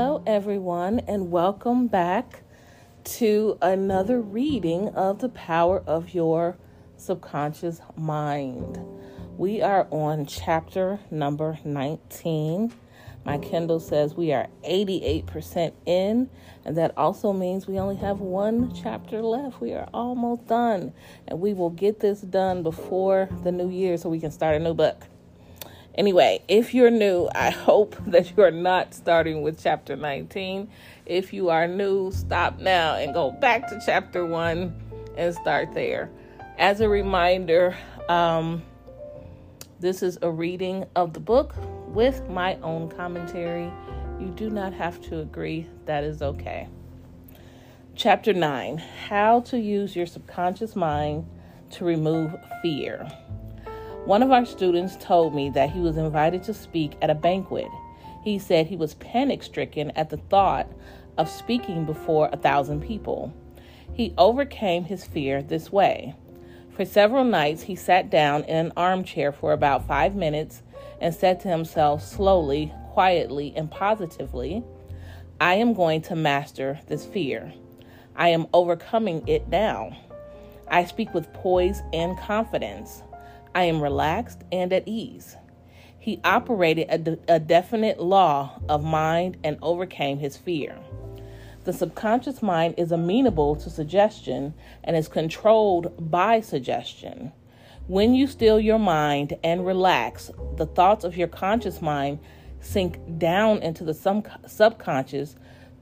Hello, everyone, and welcome back to another reading of The Power of Your Subconscious Mind. We are on chapter number 19. My Kindle says we are 88% in, and that also means we only have one chapter left. We are almost done, and we will get this done before the new year so we can start a new book. Anyway, if you're new, I hope that you are not starting with chapter 19. If you are new, stop now and go back to chapter 1 and start there. As a reminder, um, this is a reading of the book with my own commentary. You do not have to agree, that is okay. Chapter 9 How to Use Your Subconscious Mind to Remove Fear. One of our students told me that he was invited to speak at a banquet. He said he was panic stricken at the thought of speaking before a thousand people. He overcame his fear this way. For several nights, he sat down in an armchair for about five minutes and said to himself slowly, quietly, and positively, I am going to master this fear. I am overcoming it now. I speak with poise and confidence. I am relaxed and at ease. He operated a, de- a definite law of mind and overcame his fear. The subconscious mind is amenable to suggestion and is controlled by suggestion. When you still your mind and relax, the thoughts of your conscious mind sink down into the subconscious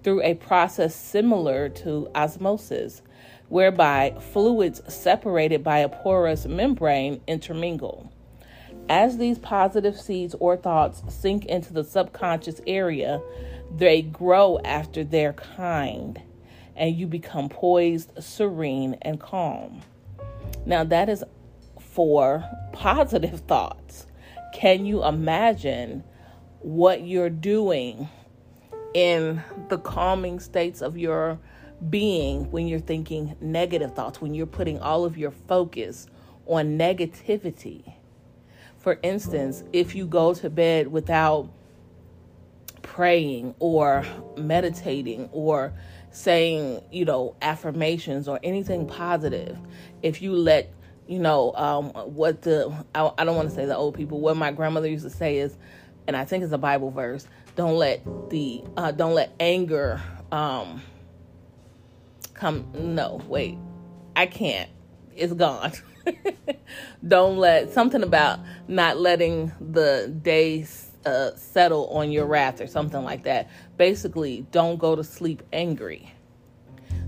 through a process similar to osmosis, whereby fluids separated by a porous membrane intermingle. As these positive seeds or thoughts sink into the subconscious area, they grow after their kind, and you become poised, serene, and calm. Now, that is for positive thoughts. Can you imagine what you're doing in the calming states of your being when you're thinking negative thoughts, when you're putting all of your focus on negativity. For instance, if you go to bed without praying or meditating or saying, you know, affirmations or anything positive, if you let, you know, um, what the, I, I don't want to say the old people, what my grandmother used to say is, and I think it's a Bible verse, don't let the, uh, don't let anger, um, come no wait i can't. It's gone. Don't let something about not letting the days uh, settle on your wrath or something like that. Basically don't go to sleep angry.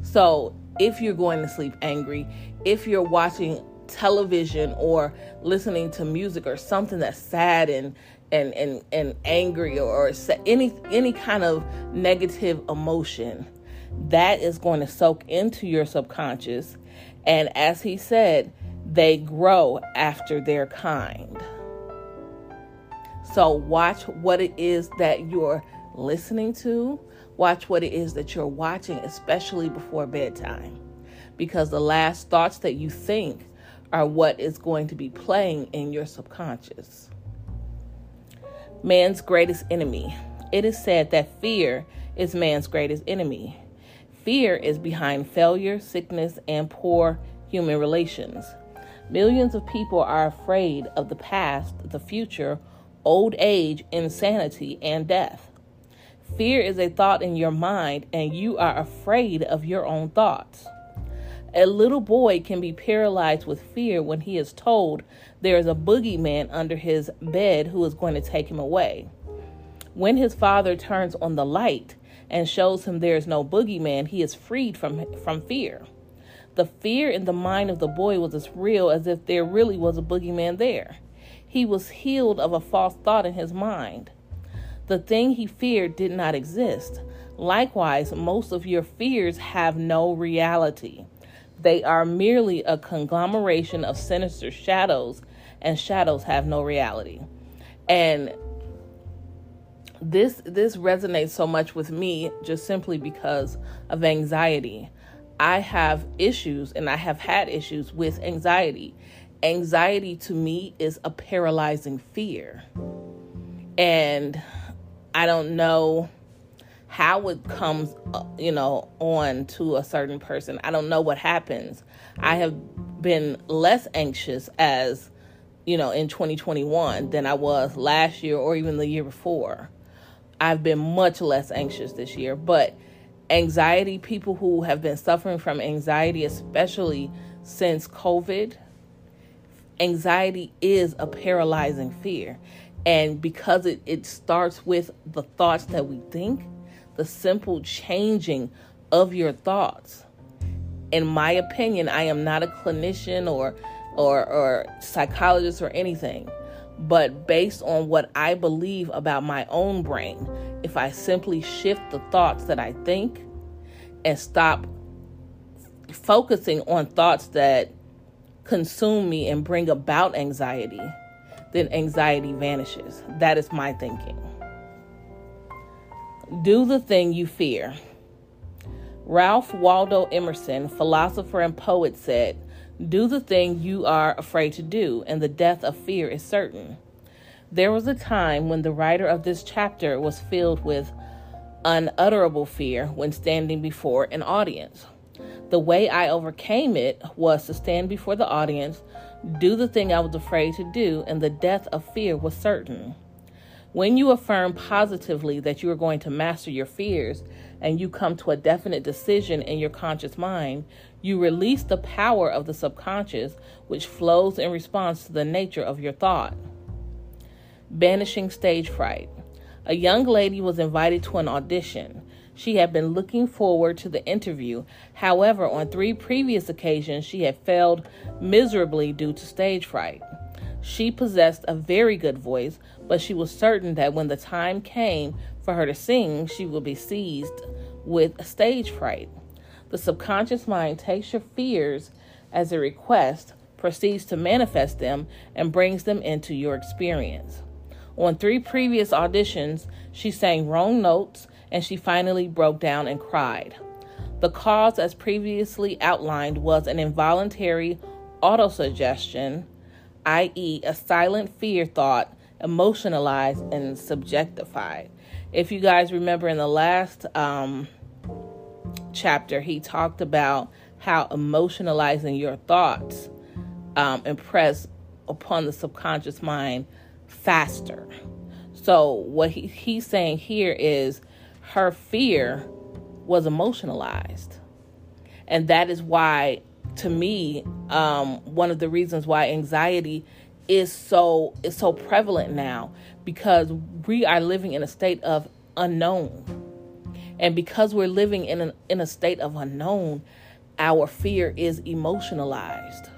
So if you're going to sleep angry if you're watching television or listening to music or something that's sad and and and, and angry or, or any any kind of negative emotion that is going to soak into your subconscious. And as he said, they grow after their kind. So watch what it is that you're listening to. Watch what it is that you're watching, especially before bedtime. Because the last thoughts that you think are what is going to be playing in your subconscious. Man's greatest enemy. It is said that fear is man's greatest enemy. Fear is behind failure, sickness, and poor human relations. Millions of people are afraid of the past, the future, old age, insanity, and death. Fear is a thought in your mind, and you are afraid of your own thoughts. A little boy can be paralyzed with fear when he is told there is a boogeyman under his bed who is going to take him away. When his father turns on the light, and shows him there is no boogeyman, he is freed from, from fear. The fear in the mind of the boy was as real as if there really was a boogeyman there. He was healed of a false thought in his mind. The thing he feared did not exist. Likewise, most of your fears have no reality. They are merely a conglomeration of sinister shadows, and shadows have no reality. And this this resonates so much with me just simply because of anxiety. I have issues and I have had issues with anxiety. Anxiety to me is a paralyzing fear. And I don't know how it comes, uh, you know, on to a certain person. I don't know what happens. I have been less anxious as, you know, in 2021 than I was last year or even the year before. I've been much less anxious this year, but anxiety, people who have been suffering from anxiety, especially since COVID, anxiety is a paralyzing fear. And because it, it starts with the thoughts that we think, the simple changing of your thoughts. In my opinion, I am not a clinician or or, or psychologist or anything, but based on what I believe about my own brain, if I simply shift the thoughts that I think and stop focusing on thoughts that consume me and bring about anxiety, then anxiety vanishes. That is my thinking. Do the thing you fear. Ralph Waldo Emerson, philosopher and poet, said, Do the thing you are afraid to do, and the death of fear is certain. There was a time when the writer of this chapter was filled with unutterable fear when standing before an audience. The way I overcame it was to stand before the audience, do the thing I was afraid to do, and the death of fear was certain. When you affirm positively that you are going to master your fears and you come to a definite decision in your conscious mind, you release the power of the subconscious, which flows in response to the nature of your thought. Banishing stage fright. A young lady was invited to an audition. She had been looking forward to the interview. However, on three previous occasions, she had failed miserably due to stage fright. She possessed a very good voice, but she was certain that when the time came for her to sing, she would be seized with stage fright. The subconscious mind takes your fears as a request, proceeds to manifest them, and brings them into your experience. On three previous auditions, she sang wrong notes and she finally broke down and cried. The cause, as previously outlined, was an involuntary autosuggestion i.e., a silent fear thought, emotionalized and subjectified. If you guys remember in the last um, chapter, he talked about how emotionalizing your thoughts um, impress upon the subconscious mind faster. So, what he, he's saying here is her fear was emotionalized. And that is why to me um, one of the reasons why anxiety is so is so prevalent now because we are living in a state of unknown. And because we're living in an, in a state of unknown our fear is emotionalized.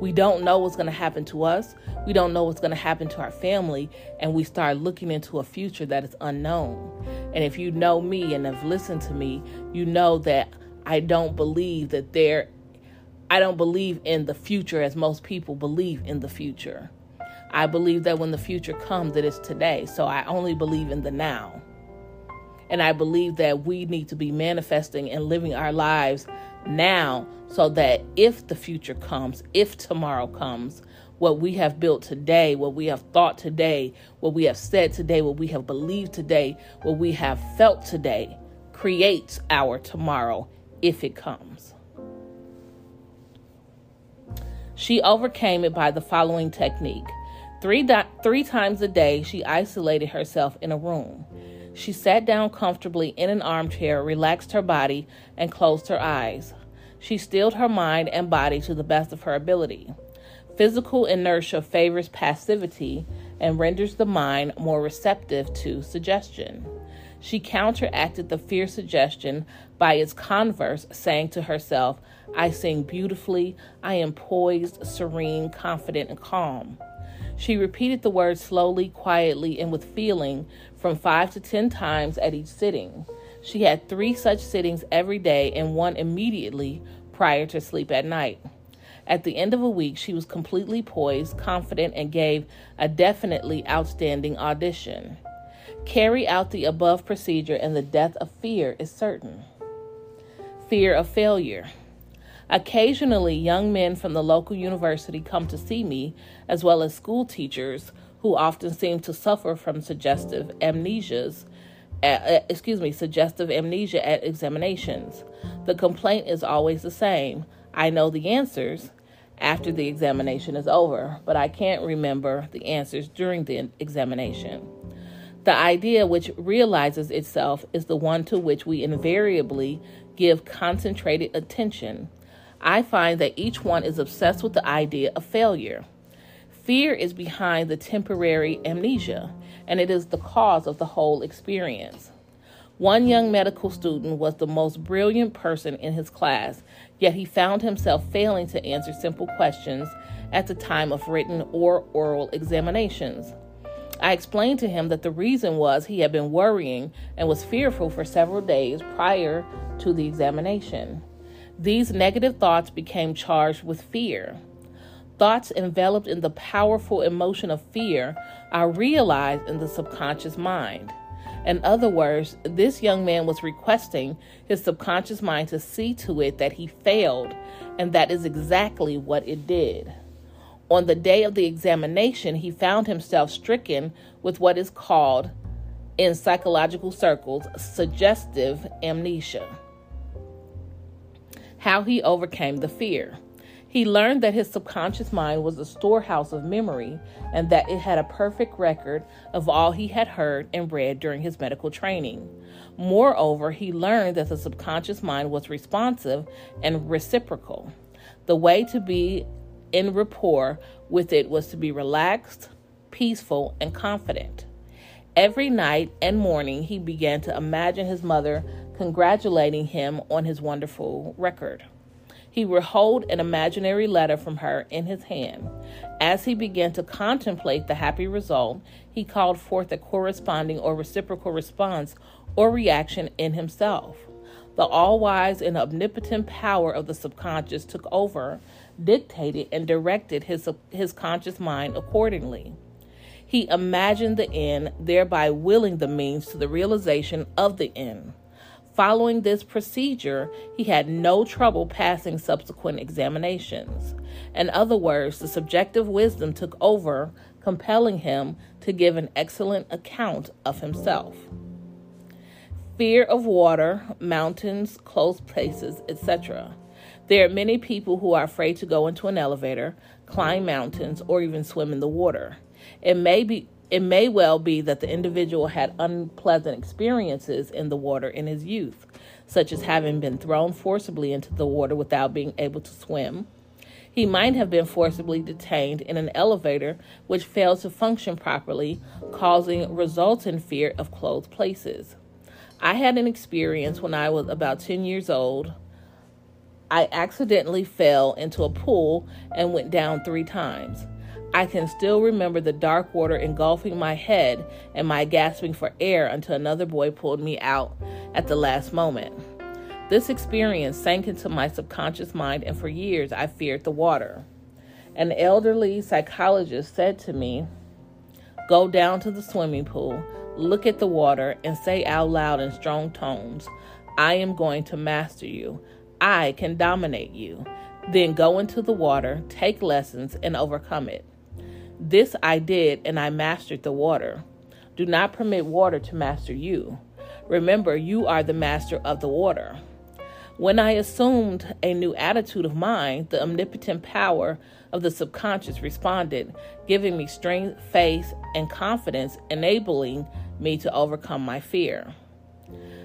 We don't know what's going to happen to us. We don't know what's going to happen to our family. And we start looking into a future that is unknown. And if you know me and have listened to me you know that i don't believe that there I don't believe in the future as most people believe in the future. I believe that when the future comes, it is today. So I only believe in the now. And I believe that we need to be manifesting and living our lives now so that if the future comes, if tomorrow comes, what we have built today, what we have thought today, what we have said today, what we have believed today, what we have felt today creates our tomorrow if it comes. She overcame it by the following technique. Three, di- three times a day, she isolated herself in a room. She sat down comfortably in an armchair, relaxed her body, and closed her eyes. She stilled her mind and body to the best of her ability. Physical inertia favors passivity and renders the mind more receptive to suggestion. She counteracted the fear suggestion by its converse, saying to herself, I sing beautifully, I am poised, serene, confident, and calm. She repeated the words slowly, quietly, and with feeling from five to ten times at each sitting. She had three such sittings every day and one immediately prior to sleep at night. At the end of a week, she was completely poised, confident, and gave a definitely outstanding audition. Carry out the above procedure, and the death of fear is certain. Fear of failure. Occasionally, young men from the local university come to see me, as well as school teachers who often seem to suffer from suggestive amnesias. Excuse me, suggestive amnesia at examinations. The complaint is always the same. I know the answers after the examination is over, but I can't remember the answers during the examination. The idea which realizes itself is the one to which we invariably give concentrated attention. I find that each one is obsessed with the idea of failure. Fear is behind the temporary amnesia, and it is the cause of the whole experience. One young medical student was the most brilliant person in his class, yet he found himself failing to answer simple questions at the time of written or oral examinations. I explained to him that the reason was he had been worrying and was fearful for several days prior to the examination. These negative thoughts became charged with fear. Thoughts enveloped in the powerful emotion of fear are realized in the subconscious mind. In other words, this young man was requesting his subconscious mind to see to it that he failed, and that is exactly what it did. On the day of the examination, he found himself stricken with what is called, in psychological circles, suggestive amnesia. How he overcame the fear. He learned that his subconscious mind was a storehouse of memory and that it had a perfect record of all he had heard and read during his medical training. Moreover, he learned that the subconscious mind was responsive and reciprocal. The way to be in rapport with it was to be relaxed, peaceful, and confident. Every night and morning, he began to imagine his mother congratulating him on his wonderful record. He would hold an imaginary letter from her in his hand. As he began to contemplate the happy result, he called forth a corresponding or reciprocal response or reaction in himself. The all wise and omnipotent power of the subconscious took over, dictated, and directed his, his conscious mind accordingly. He imagined the end, thereby willing the means to the realization of the end. Following this procedure, he had no trouble passing subsequent examinations. In other words, the subjective wisdom took over, compelling him to give an excellent account of himself. Fear of water, mountains, closed places, etc. There are many people who are afraid to go into an elevator, climb mountains, or even swim in the water. It may be it may well be that the individual had unpleasant experiences in the water in his youth, such as having been thrown forcibly into the water without being able to swim. He might have been forcibly detained in an elevator which failed to function properly, causing resultant fear of closed places. I had an experience when I was about 10 years old. I accidentally fell into a pool and went down three times. I can still remember the dark water engulfing my head and my gasping for air until another boy pulled me out at the last moment. This experience sank into my subconscious mind, and for years I feared the water. An elderly psychologist said to me, Go down to the swimming pool, look at the water, and say out loud in strong tones, I am going to master you. I can dominate you. Then go into the water, take lessons, and overcome it. This I did, and I mastered the water. Do not permit water to master you. Remember, you are the master of the water. When I assumed a new attitude of mind, the omnipotent power of the subconscious responded, giving me strength, faith, and confidence, enabling me to overcome my fear.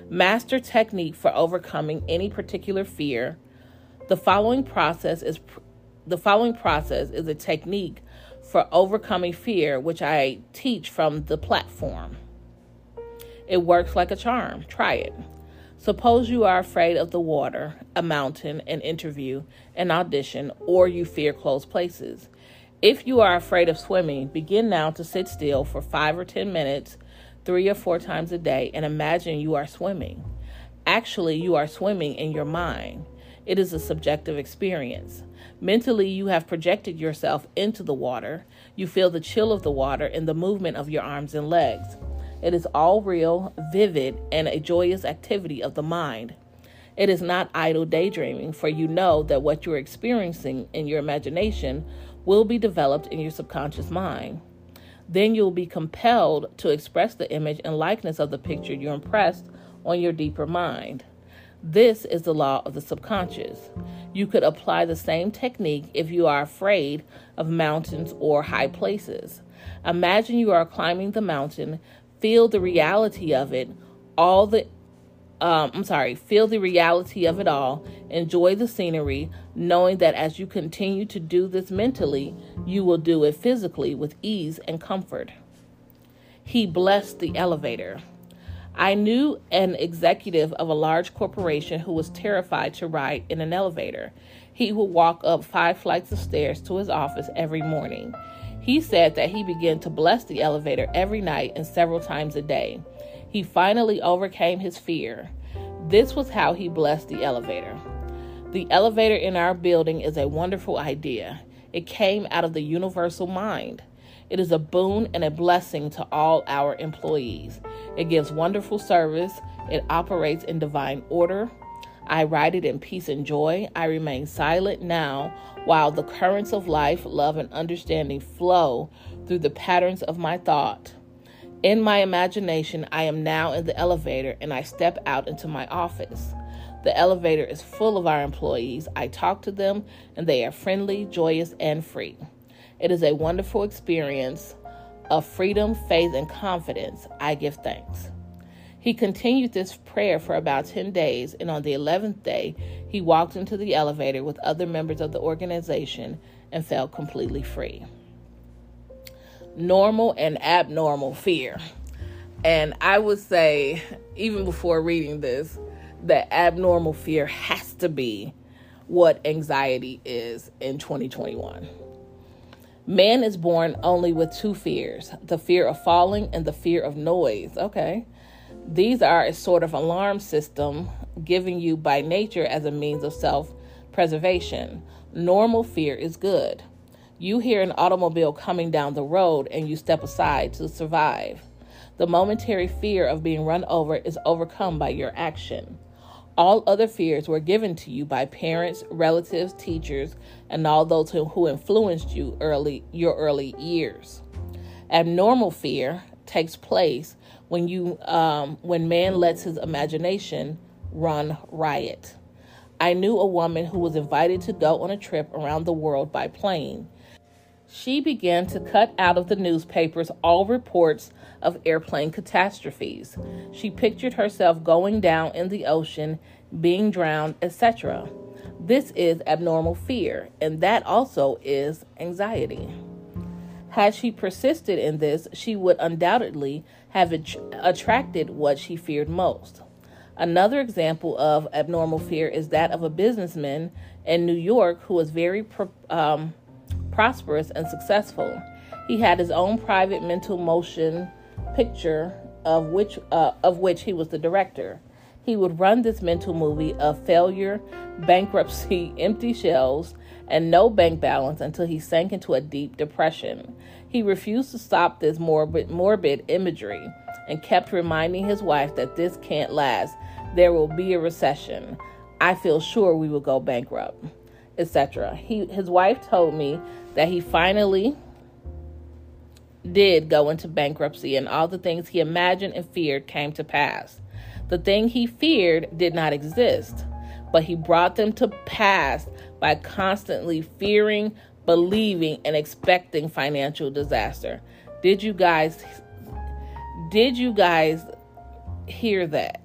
Master technique for overcoming any particular fear. The following process is the following process is a technique for overcoming fear, which I teach from the platform. It works like a charm. Try it. Suppose you are afraid of the water, a mountain, an interview, an audition, or you fear closed places. If you are afraid of swimming, begin now to sit still for five or ten minutes, three or four times a day, and imagine you are swimming. Actually, you are swimming in your mind. It is a subjective experience. Mentally, you have projected yourself into the water. You feel the chill of the water and the movement of your arms and legs. It is all real, vivid, and a joyous activity of the mind. It is not idle daydreaming, for you know that what you are experiencing in your imagination will be developed in your subconscious mind. Then you'll be compelled to express the image and likeness of the picture you impressed on your deeper mind. This is the law of the subconscious. You could apply the same technique if you are afraid of mountains or high places. Imagine you are climbing the mountain, feel the reality of it, all the um, I'm sorry, feel the reality of it all, enjoy the scenery, knowing that as you continue to do this mentally, you will do it physically with ease and comfort. He blessed the elevator. I knew an executive of a large corporation who was terrified to ride in an elevator. He would walk up five flights of stairs to his office every morning. He said that he began to bless the elevator every night and several times a day. He finally overcame his fear. This was how he blessed the elevator. The elevator in our building is a wonderful idea. It came out of the universal mind. It is a boon and a blessing to all our employees. It gives wonderful service. It operates in divine order. I ride it in peace and joy. I remain silent now while the currents of life, love, and understanding flow through the patterns of my thought. In my imagination, I am now in the elevator and I step out into my office. The elevator is full of our employees. I talk to them and they are friendly, joyous, and free. It is a wonderful experience of freedom, faith, and confidence. I give thanks. He continued this prayer for about 10 days, and on the 11th day, he walked into the elevator with other members of the organization and felt completely free. Normal and abnormal fear. And I would say, even before reading this, that abnormal fear has to be what anxiety is in 2021. Man is born only with two fears the fear of falling and the fear of noise. Okay. These are a sort of alarm system given you by nature as a means of self preservation. Normal fear is good. You hear an automobile coming down the road and you step aside to survive. The momentary fear of being run over is overcome by your action. All other fears were given to you by parents, relatives, teachers, and all those who, influenced you early your early years. Abnormal fear takes place when you um, when man lets his imagination run riot. I knew a woman who was invited to go on a trip around the world by plane. She began to cut out of the newspapers all reports of airplane catastrophes. She pictured herself going down in the ocean, being drowned, etc. This is abnormal fear, and that also is anxiety. Had she persisted in this, she would undoubtedly have attracted what she feared most. Another example of abnormal fear is that of a businessman in New York who was very um, prosperous and successful. He had his own private mental motion picture of which uh, of which he was the director. He would run this mental movie of failure, bankruptcy, empty shelves, and no bank balance until he sank into a deep depression. He refused to stop this morbid, morbid imagery and kept reminding his wife that this can't last. There will be a recession. I feel sure we will go bankrupt, etc. He his wife told me that he finally did go into bankruptcy and all the things he imagined and feared came to pass. The thing he feared did not exist, but he brought them to pass by constantly fearing, believing, and expecting financial disaster. Did you guys did you guys hear that?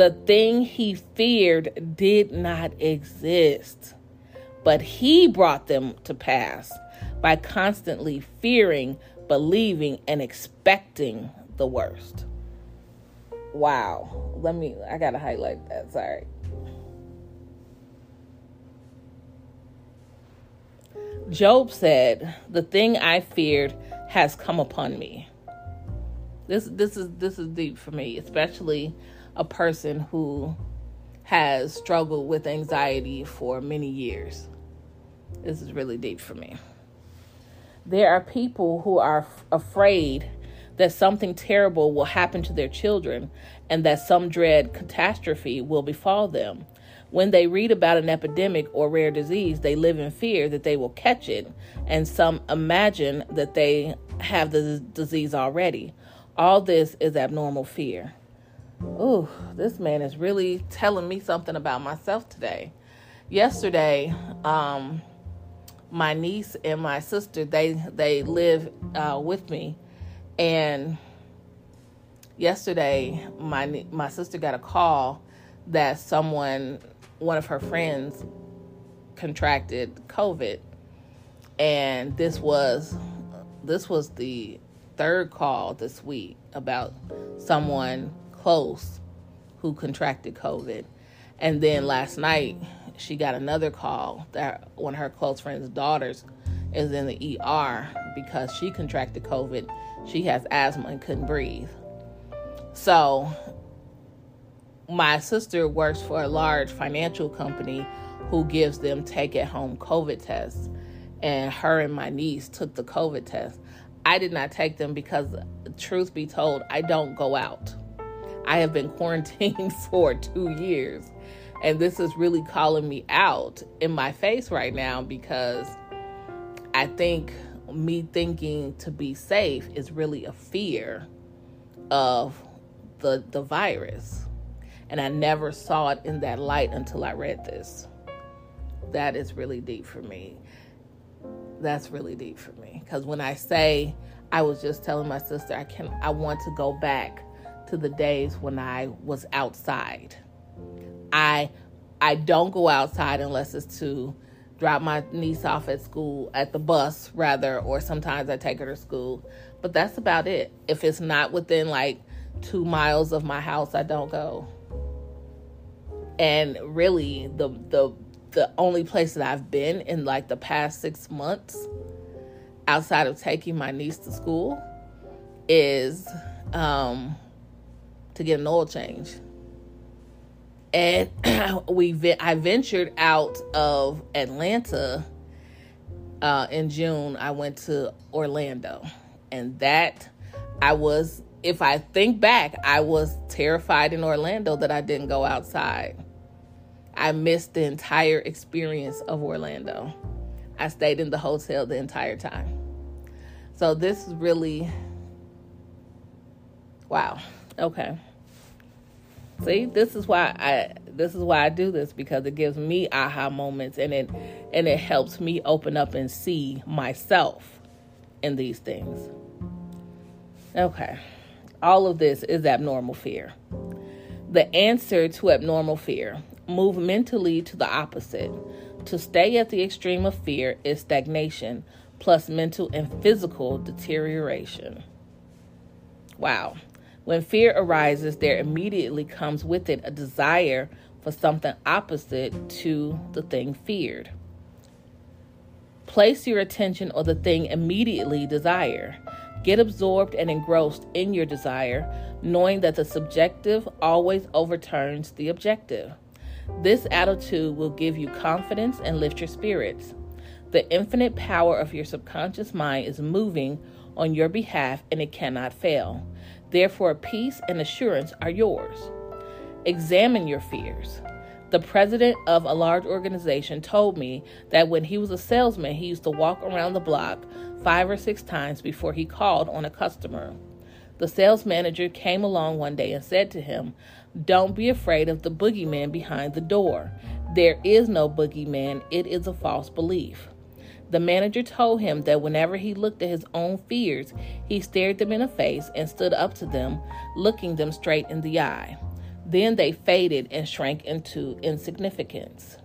The thing he feared did not exist, but he brought them to pass by constantly fearing, believing, and expecting the worst. Wow. Let me, I gotta highlight that. Sorry. Job said, "The thing I feared has come upon me." This this is this is deep for me, especially a person who has struggled with anxiety for many years. This is really deep for me. There are people who are f- afraid that something terrible will happen to their children and that some dread catastrophe will befall them. When they read about an epidemic or rare disease, they live in fear that they will catch it, and some imagine that they have the disease already. All this is abnormal fear. Ooh, this man is really telling me something about myself today. Yesterday, um, my niece and my sister they they live uh, with me, and yesterday my my sister got a call that someone one of her friends contracted COVID, and this was this was the third call this week about someone close who contracted COVID, and then last night she got another call that one of her close friends' daughters is in the ER because she contracted COVID. She has asthma and couldn't breathe. So my sister works for a large financial company who gives them take at home COVID tests. And her and my niece took the COVID test. I did not take them because, truth be told, I don't go out. I have been quarantined for two years. And this is really calling me out in my face right now because I think me thinking to be safe is really a fear of the the virus and I never saw it in that light until I read this. That is really deep for me. That's really deep for me because when I say I was just telling my sister I can I want to go back to the days when I was outside. I I don't go outside unless it's to drop my niece off at school at the bus rather or sometimes I take her to school. But that's about it. If it's not within like 2 miles of my house, I don't go and really the the the only place that I've been in like the past six months outside of taking my niece to school is um, to get an oil change. And we I ventured out of Atlanta uh, in June. I went to Orlando, and that I was. If I think back, I was terrified in Orlando that I didn't go outside I missed the entire experience of Orlando. I stayed in the hotel the entire time. So this is really wow. Okay. See, this is why I this is why I do this because it gives me aha moments and it and it helps me open up and see myself in these things. Okay. All of this is abnormal fear. The answer to abnormal fear move mentally to the opposite. To stay at the extreme of fear is stagnation plus mental and physical deterioration. Wow. When fear arises, there immediately comes with it a desire for something opposite to the thing feared. Place your attention on the thing immediately desire. Get absorbed and engrossed in your desire, knowing that the subjective always overturns the objective. This attitude will give you confidence and lift your spirits. The infinite power of your subconscious mind is moving on your behalf and it cannot fail. Therefore, peace and assurance are yours. Examine your fears. The president of a large organization told me that when he was a salesman, he used to walk around the block five or six times before he called on a customer. The sales manager came along one day and said to him, don't be afraid of the boogeyman behind the door. There is no boogeyman, it is a false belief. The manager told him that whenever he looked at his own fears, he stared them in the face and stood up to them, looking them straight in the eye. Then they faded and shrank into insignificance.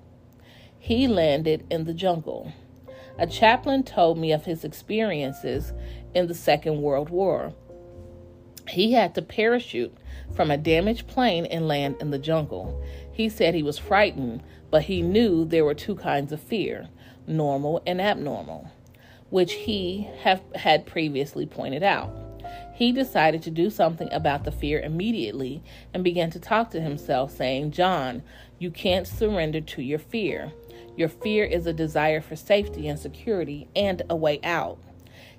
He landed in the jungle. A chaplain told me of his experiences in the Second World War. He had to parachute from a damaged plane and land in the jungle. He said he was frightened, but he knew there were two kinds of fear. Normal and abnormal, which he have, had previously pointed out. He decided to do something about the fear immediately and began to talk to himself, saying, John, you can't surrender to your fear. Your fear is a desire for safety and security and a way out.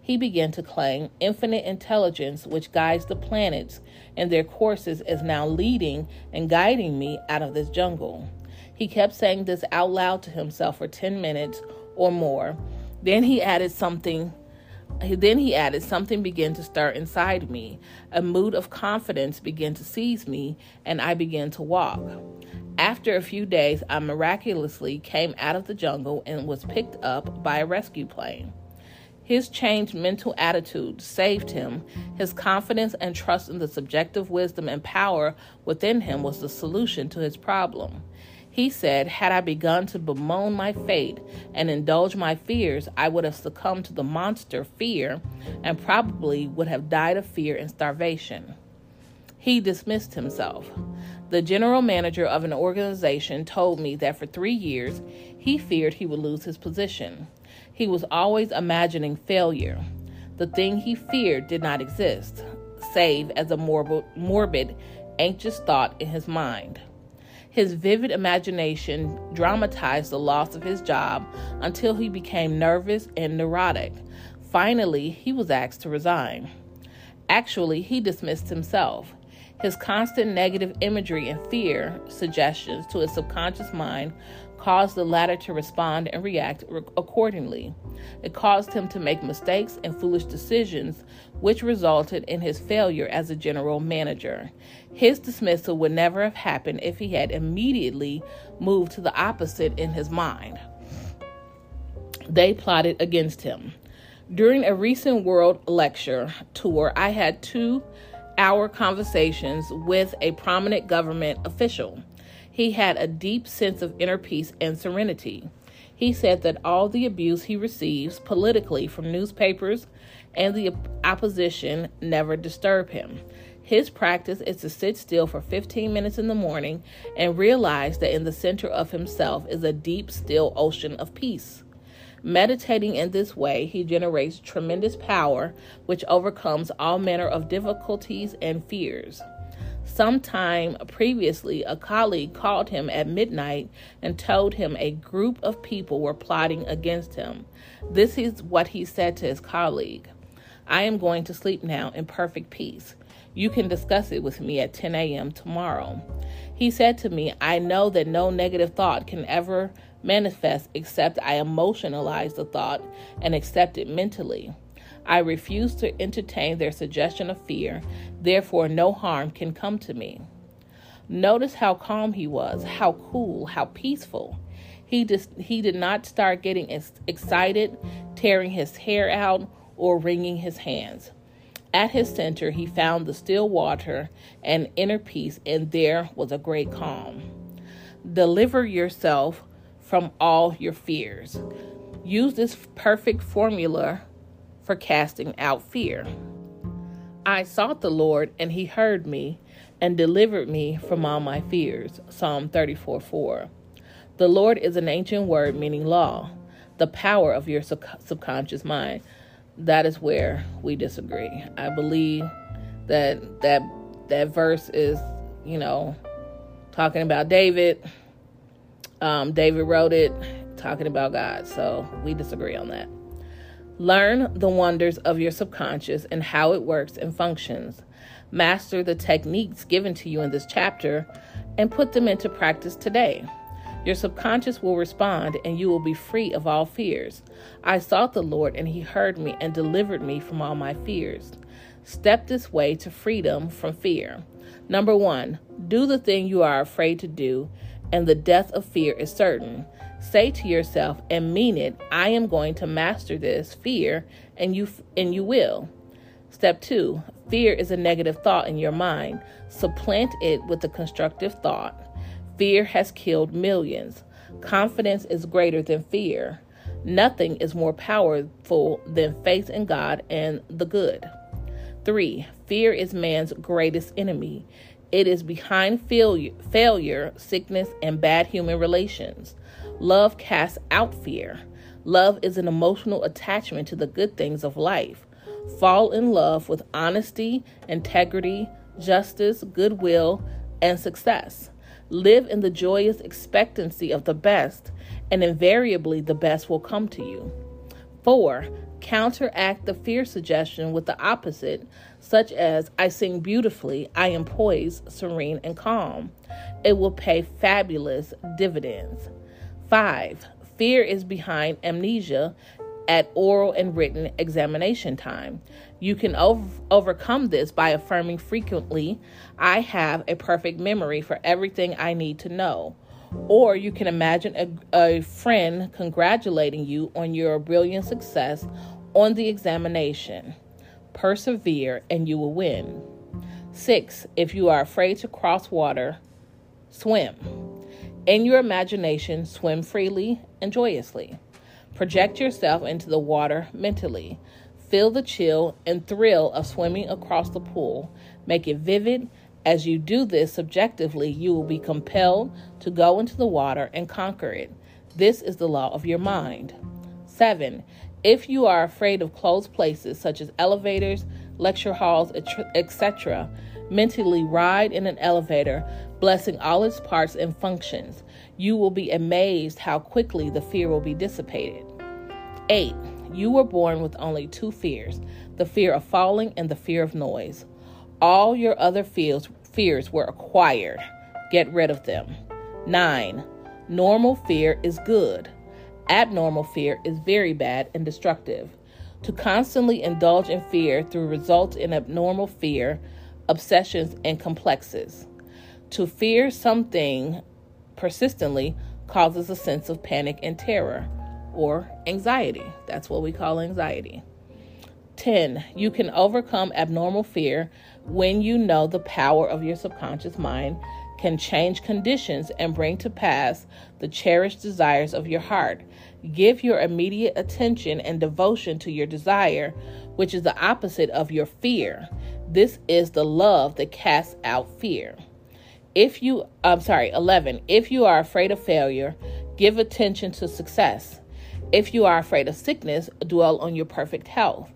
He began to claim infinite intelligence, which guides the planets and their courses, is now leading and guiding me out of this jungle. He kept saying this out loud to himself for 10 minutes or more. Then he added something. Then he added, Something began to stir inside me. A mood of confidence began to seize me, and I began to walk. After a few days, I miraculously came out of the jungle and was picked up by a rescue plane. His changed mental attitude saved him. His confidence and trust in the subjective wisdom and power within him was the solution to his problem. He said, Had I begun to bemoan my fate and indulge my fears, I would have succumbed to the monster fear and probably would have died of fear and starvation. He dismissed himself. The general manager of an organization told me that for three years he feared he would lose his position. He was always imagining failure. The thing he feared did not exist, save as a morbid, morbid anxious thought in his mind. His vivid imagination dramatized the loss of his job until he became nervous and neurotic. Finally, he was asked to resign. Actually, he dismissed himself. His constant negative imagery and fear suggestions to his subconscious mind caused the latter to respond and react accordingly. It caused him to make mistakes and foolish decisions, which resulted in his failure as a general manager. His dismissal would never have happened if he had immediately moved to the opposite in his mind. They plotted against him. During a recent world lecture tour, I had two hour conversations with a prominent government official. He had a deep sense of inner peace and serenity. He said that all the abuse he receives politically from newspapers and the opposition never disturb him. His practice is to sit still for 15 minutes in the morning and realize that in the center of himself is a deep, still ocean of peace. Meditating in this way, he generates tremendous power which overcomes all manner of difficulties and fears. Sometime previously, a colleague called him at midnight and told him a group of people were plotting against him. This is what he said to his colleague I am going to sleep now in perfect peace. You can discuss it with me at 10 a.m. tomorrow. He said to me, I know that no negative thought can ever manifest except I emotionalize the thought and accept it mentally. I refuse to entertain their suggestion of fear, therefore, no harm can come to me. Notice how calm he was, how cool, how peaceful. He just he did not start getting excited, tearing his hair out, or wringing his hands. At his center, he found the still water and inner peace, and there was a great calm. Deliver yourself from all your fears. Use this perfect formula for casting out fear. I sought the Lord, and he heard me and delivered me from all my fears. Psalm 34 4. The Lord is an ancient word meaning law, the power of your sub- subconscious mind. That is where we disagree. I believe that that that verse is, you know, talking about David um, David wrote it talking about God, so we disagree on that. Learn the wonders of your subconscious and how it works and functions. Master the techniques given to you in this chapter and put them into practice today. Your subconscious will respond and you will be free of all fears. I sought the Lord and he heard me and delivered me from all my fears. Step this way to freedom from fear. Number one, do the thing you are afraid to do and the death of fear is certain. Say to yourself and mean it, I am going to master this fear and you and you will. Step 2. Fear is a negative thought in your mind. Supplant it with a constructive thought. Fear has killed millions. Confidence is greater than fear. Nothing is more powerful than faith in God and the good. 3. Fear is man's greatest enemy. It is behind failure, failure, sickness, and bad human relations. Love casts out fear. Love is an emotional attachment to the good things of life. Fall in love with honesty, integrity, justice, goodwill, and success. Live in the joyous expectancy of the best, and invariably the best will come to you. 4. Counteract the fear suggestion with the opposite, such as I sing beautifully, I am poised, serene, and calm. It will pay fabulous dividends. 5. Fear is behind amnesia at oral and written examination time. You can ov- overcome this by affirming frequently, I have a perfect memory for everything I need to know. Or you can imagine a, a friend congratulating you on your brilliant success on the examination. Persevere and you will win. Six, if you are afraid to cross water, swim. In your imagination, swim freely and joyously. Project yourself into the water mentally. Feel the chill and thrill of swimming across the pool. Make it vivid. As you do this subjectively, you will be compelled to go into the water and conquer it. This is the law of your mind. 7. If you are afraid of closed places such as elevators, lecture halls, etc., mentally ride in an elevator, blessing all its parts and functions. You will be amazed how quickly the fear will be dissipated. 8. You were born with only two fears the fear of falling and the fear of noise. All your other fears, fears were acquired. Get rid of them. 9. Normal fear is good. Abnormal fear is very bad and destructive. To constantly indulge in fear through results in abnormal fear, obsessions, and complexes. To fear something persistently causes a sense of panic and terror or anxiety. That's what we call anxiety. 10. You can overcome abnormal fear when you know the power of your subconscious mind can change conditions and bring to pass the cherished desires of your heart. Give your immediate attention and devotion to your desire, which is the opposite of your fear. This is the love that casts out fear. If you, I'm sorry, 11, if you are afraid of failure, give attention to success. If you are afraid of sickness, dwell on your perfect health.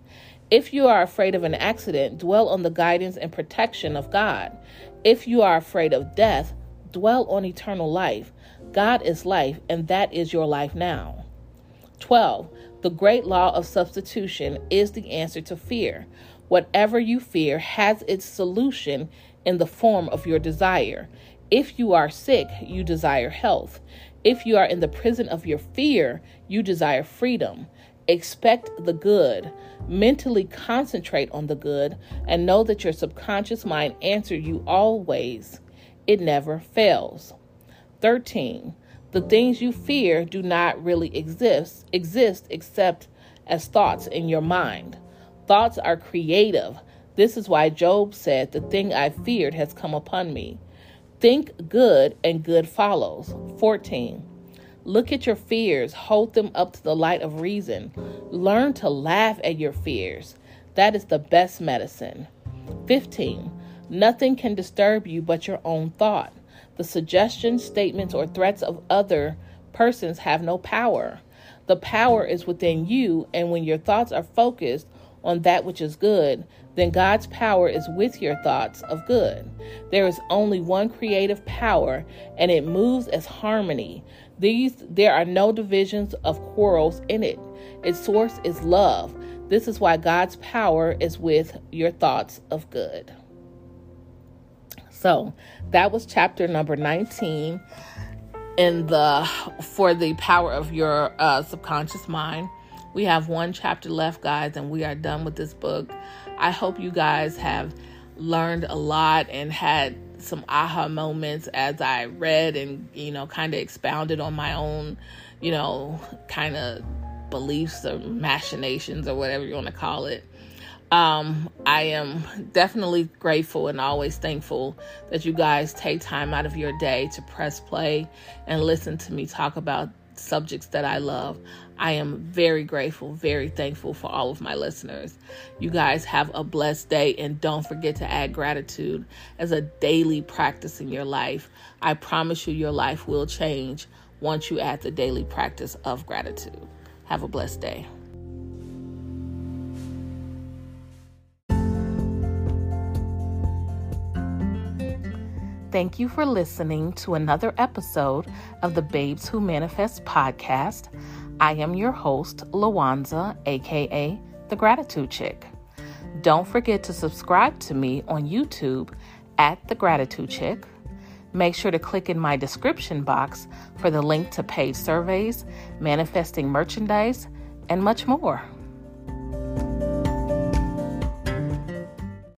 If you are afraid of an accident, dwell on the guidance and protection of God. If you are afraid of death, dwell on eternal life. God is life, and that is your life now. 12. The great law of substitution is the answer to fear. Whatever you fear has its solution in the form of your desire. If you are sick, you desire health. If you are in the prison of your fear, you desire freedom. Expect the good. Mentally concentrate on the good and know that your subconscious mind answers you always. It never fails. 13. The things you fear do not really exist, exist except as thoughts in your mind. Thoughts are creative. This is why Job said, The thing I feared has come upon me. Think good, and good follows. 14. Look at your fears, hold them up to the light of reason. Learn to laugh at your fears. That is the best medicine. 15. Nothing can disturb you but your own thought. The suggestions, statements, or threats of other persons have no power. The power is within you, and when your thoughts are focused on that which is good, then God's power is with your thoughts of good. There is only one creative power, and it moves as harmony. These there are no divisions of quarrels in it. Its source is love. This is why God's power is with your thoughts of good. So, that was chapter number 19 in the for the power of your uh, subconscious mind. We have one chapter left, guys, and we are done with this book. I hope you guys have learned a lot and had some aha moments as I read and, you know, kind of expounded on my own, you know, kind of beliefs or machinations or whatever you want to call it. Um, I am definitely grateful and always thankful that you guys take time out of your day to press play and listen to me talk about subjects that I love. I am very grateful, very thankful for all of my listeners. You guys have a blessed day and don't forget to add gratitude as a daily practice in your life. I promise you, your life will change once you add the daily practice of gratitude. Have a blessed day. Thank you for listening to another episode of the Babes Who Manifest podcast. I am your host, Lawanza, aka The Gratitude Chick. Don't forget to subscribe to me on YouTube at The Gratitude Chick. Make sure to click in my description box for the link to paid surveys, manifesting merchandise, and much more.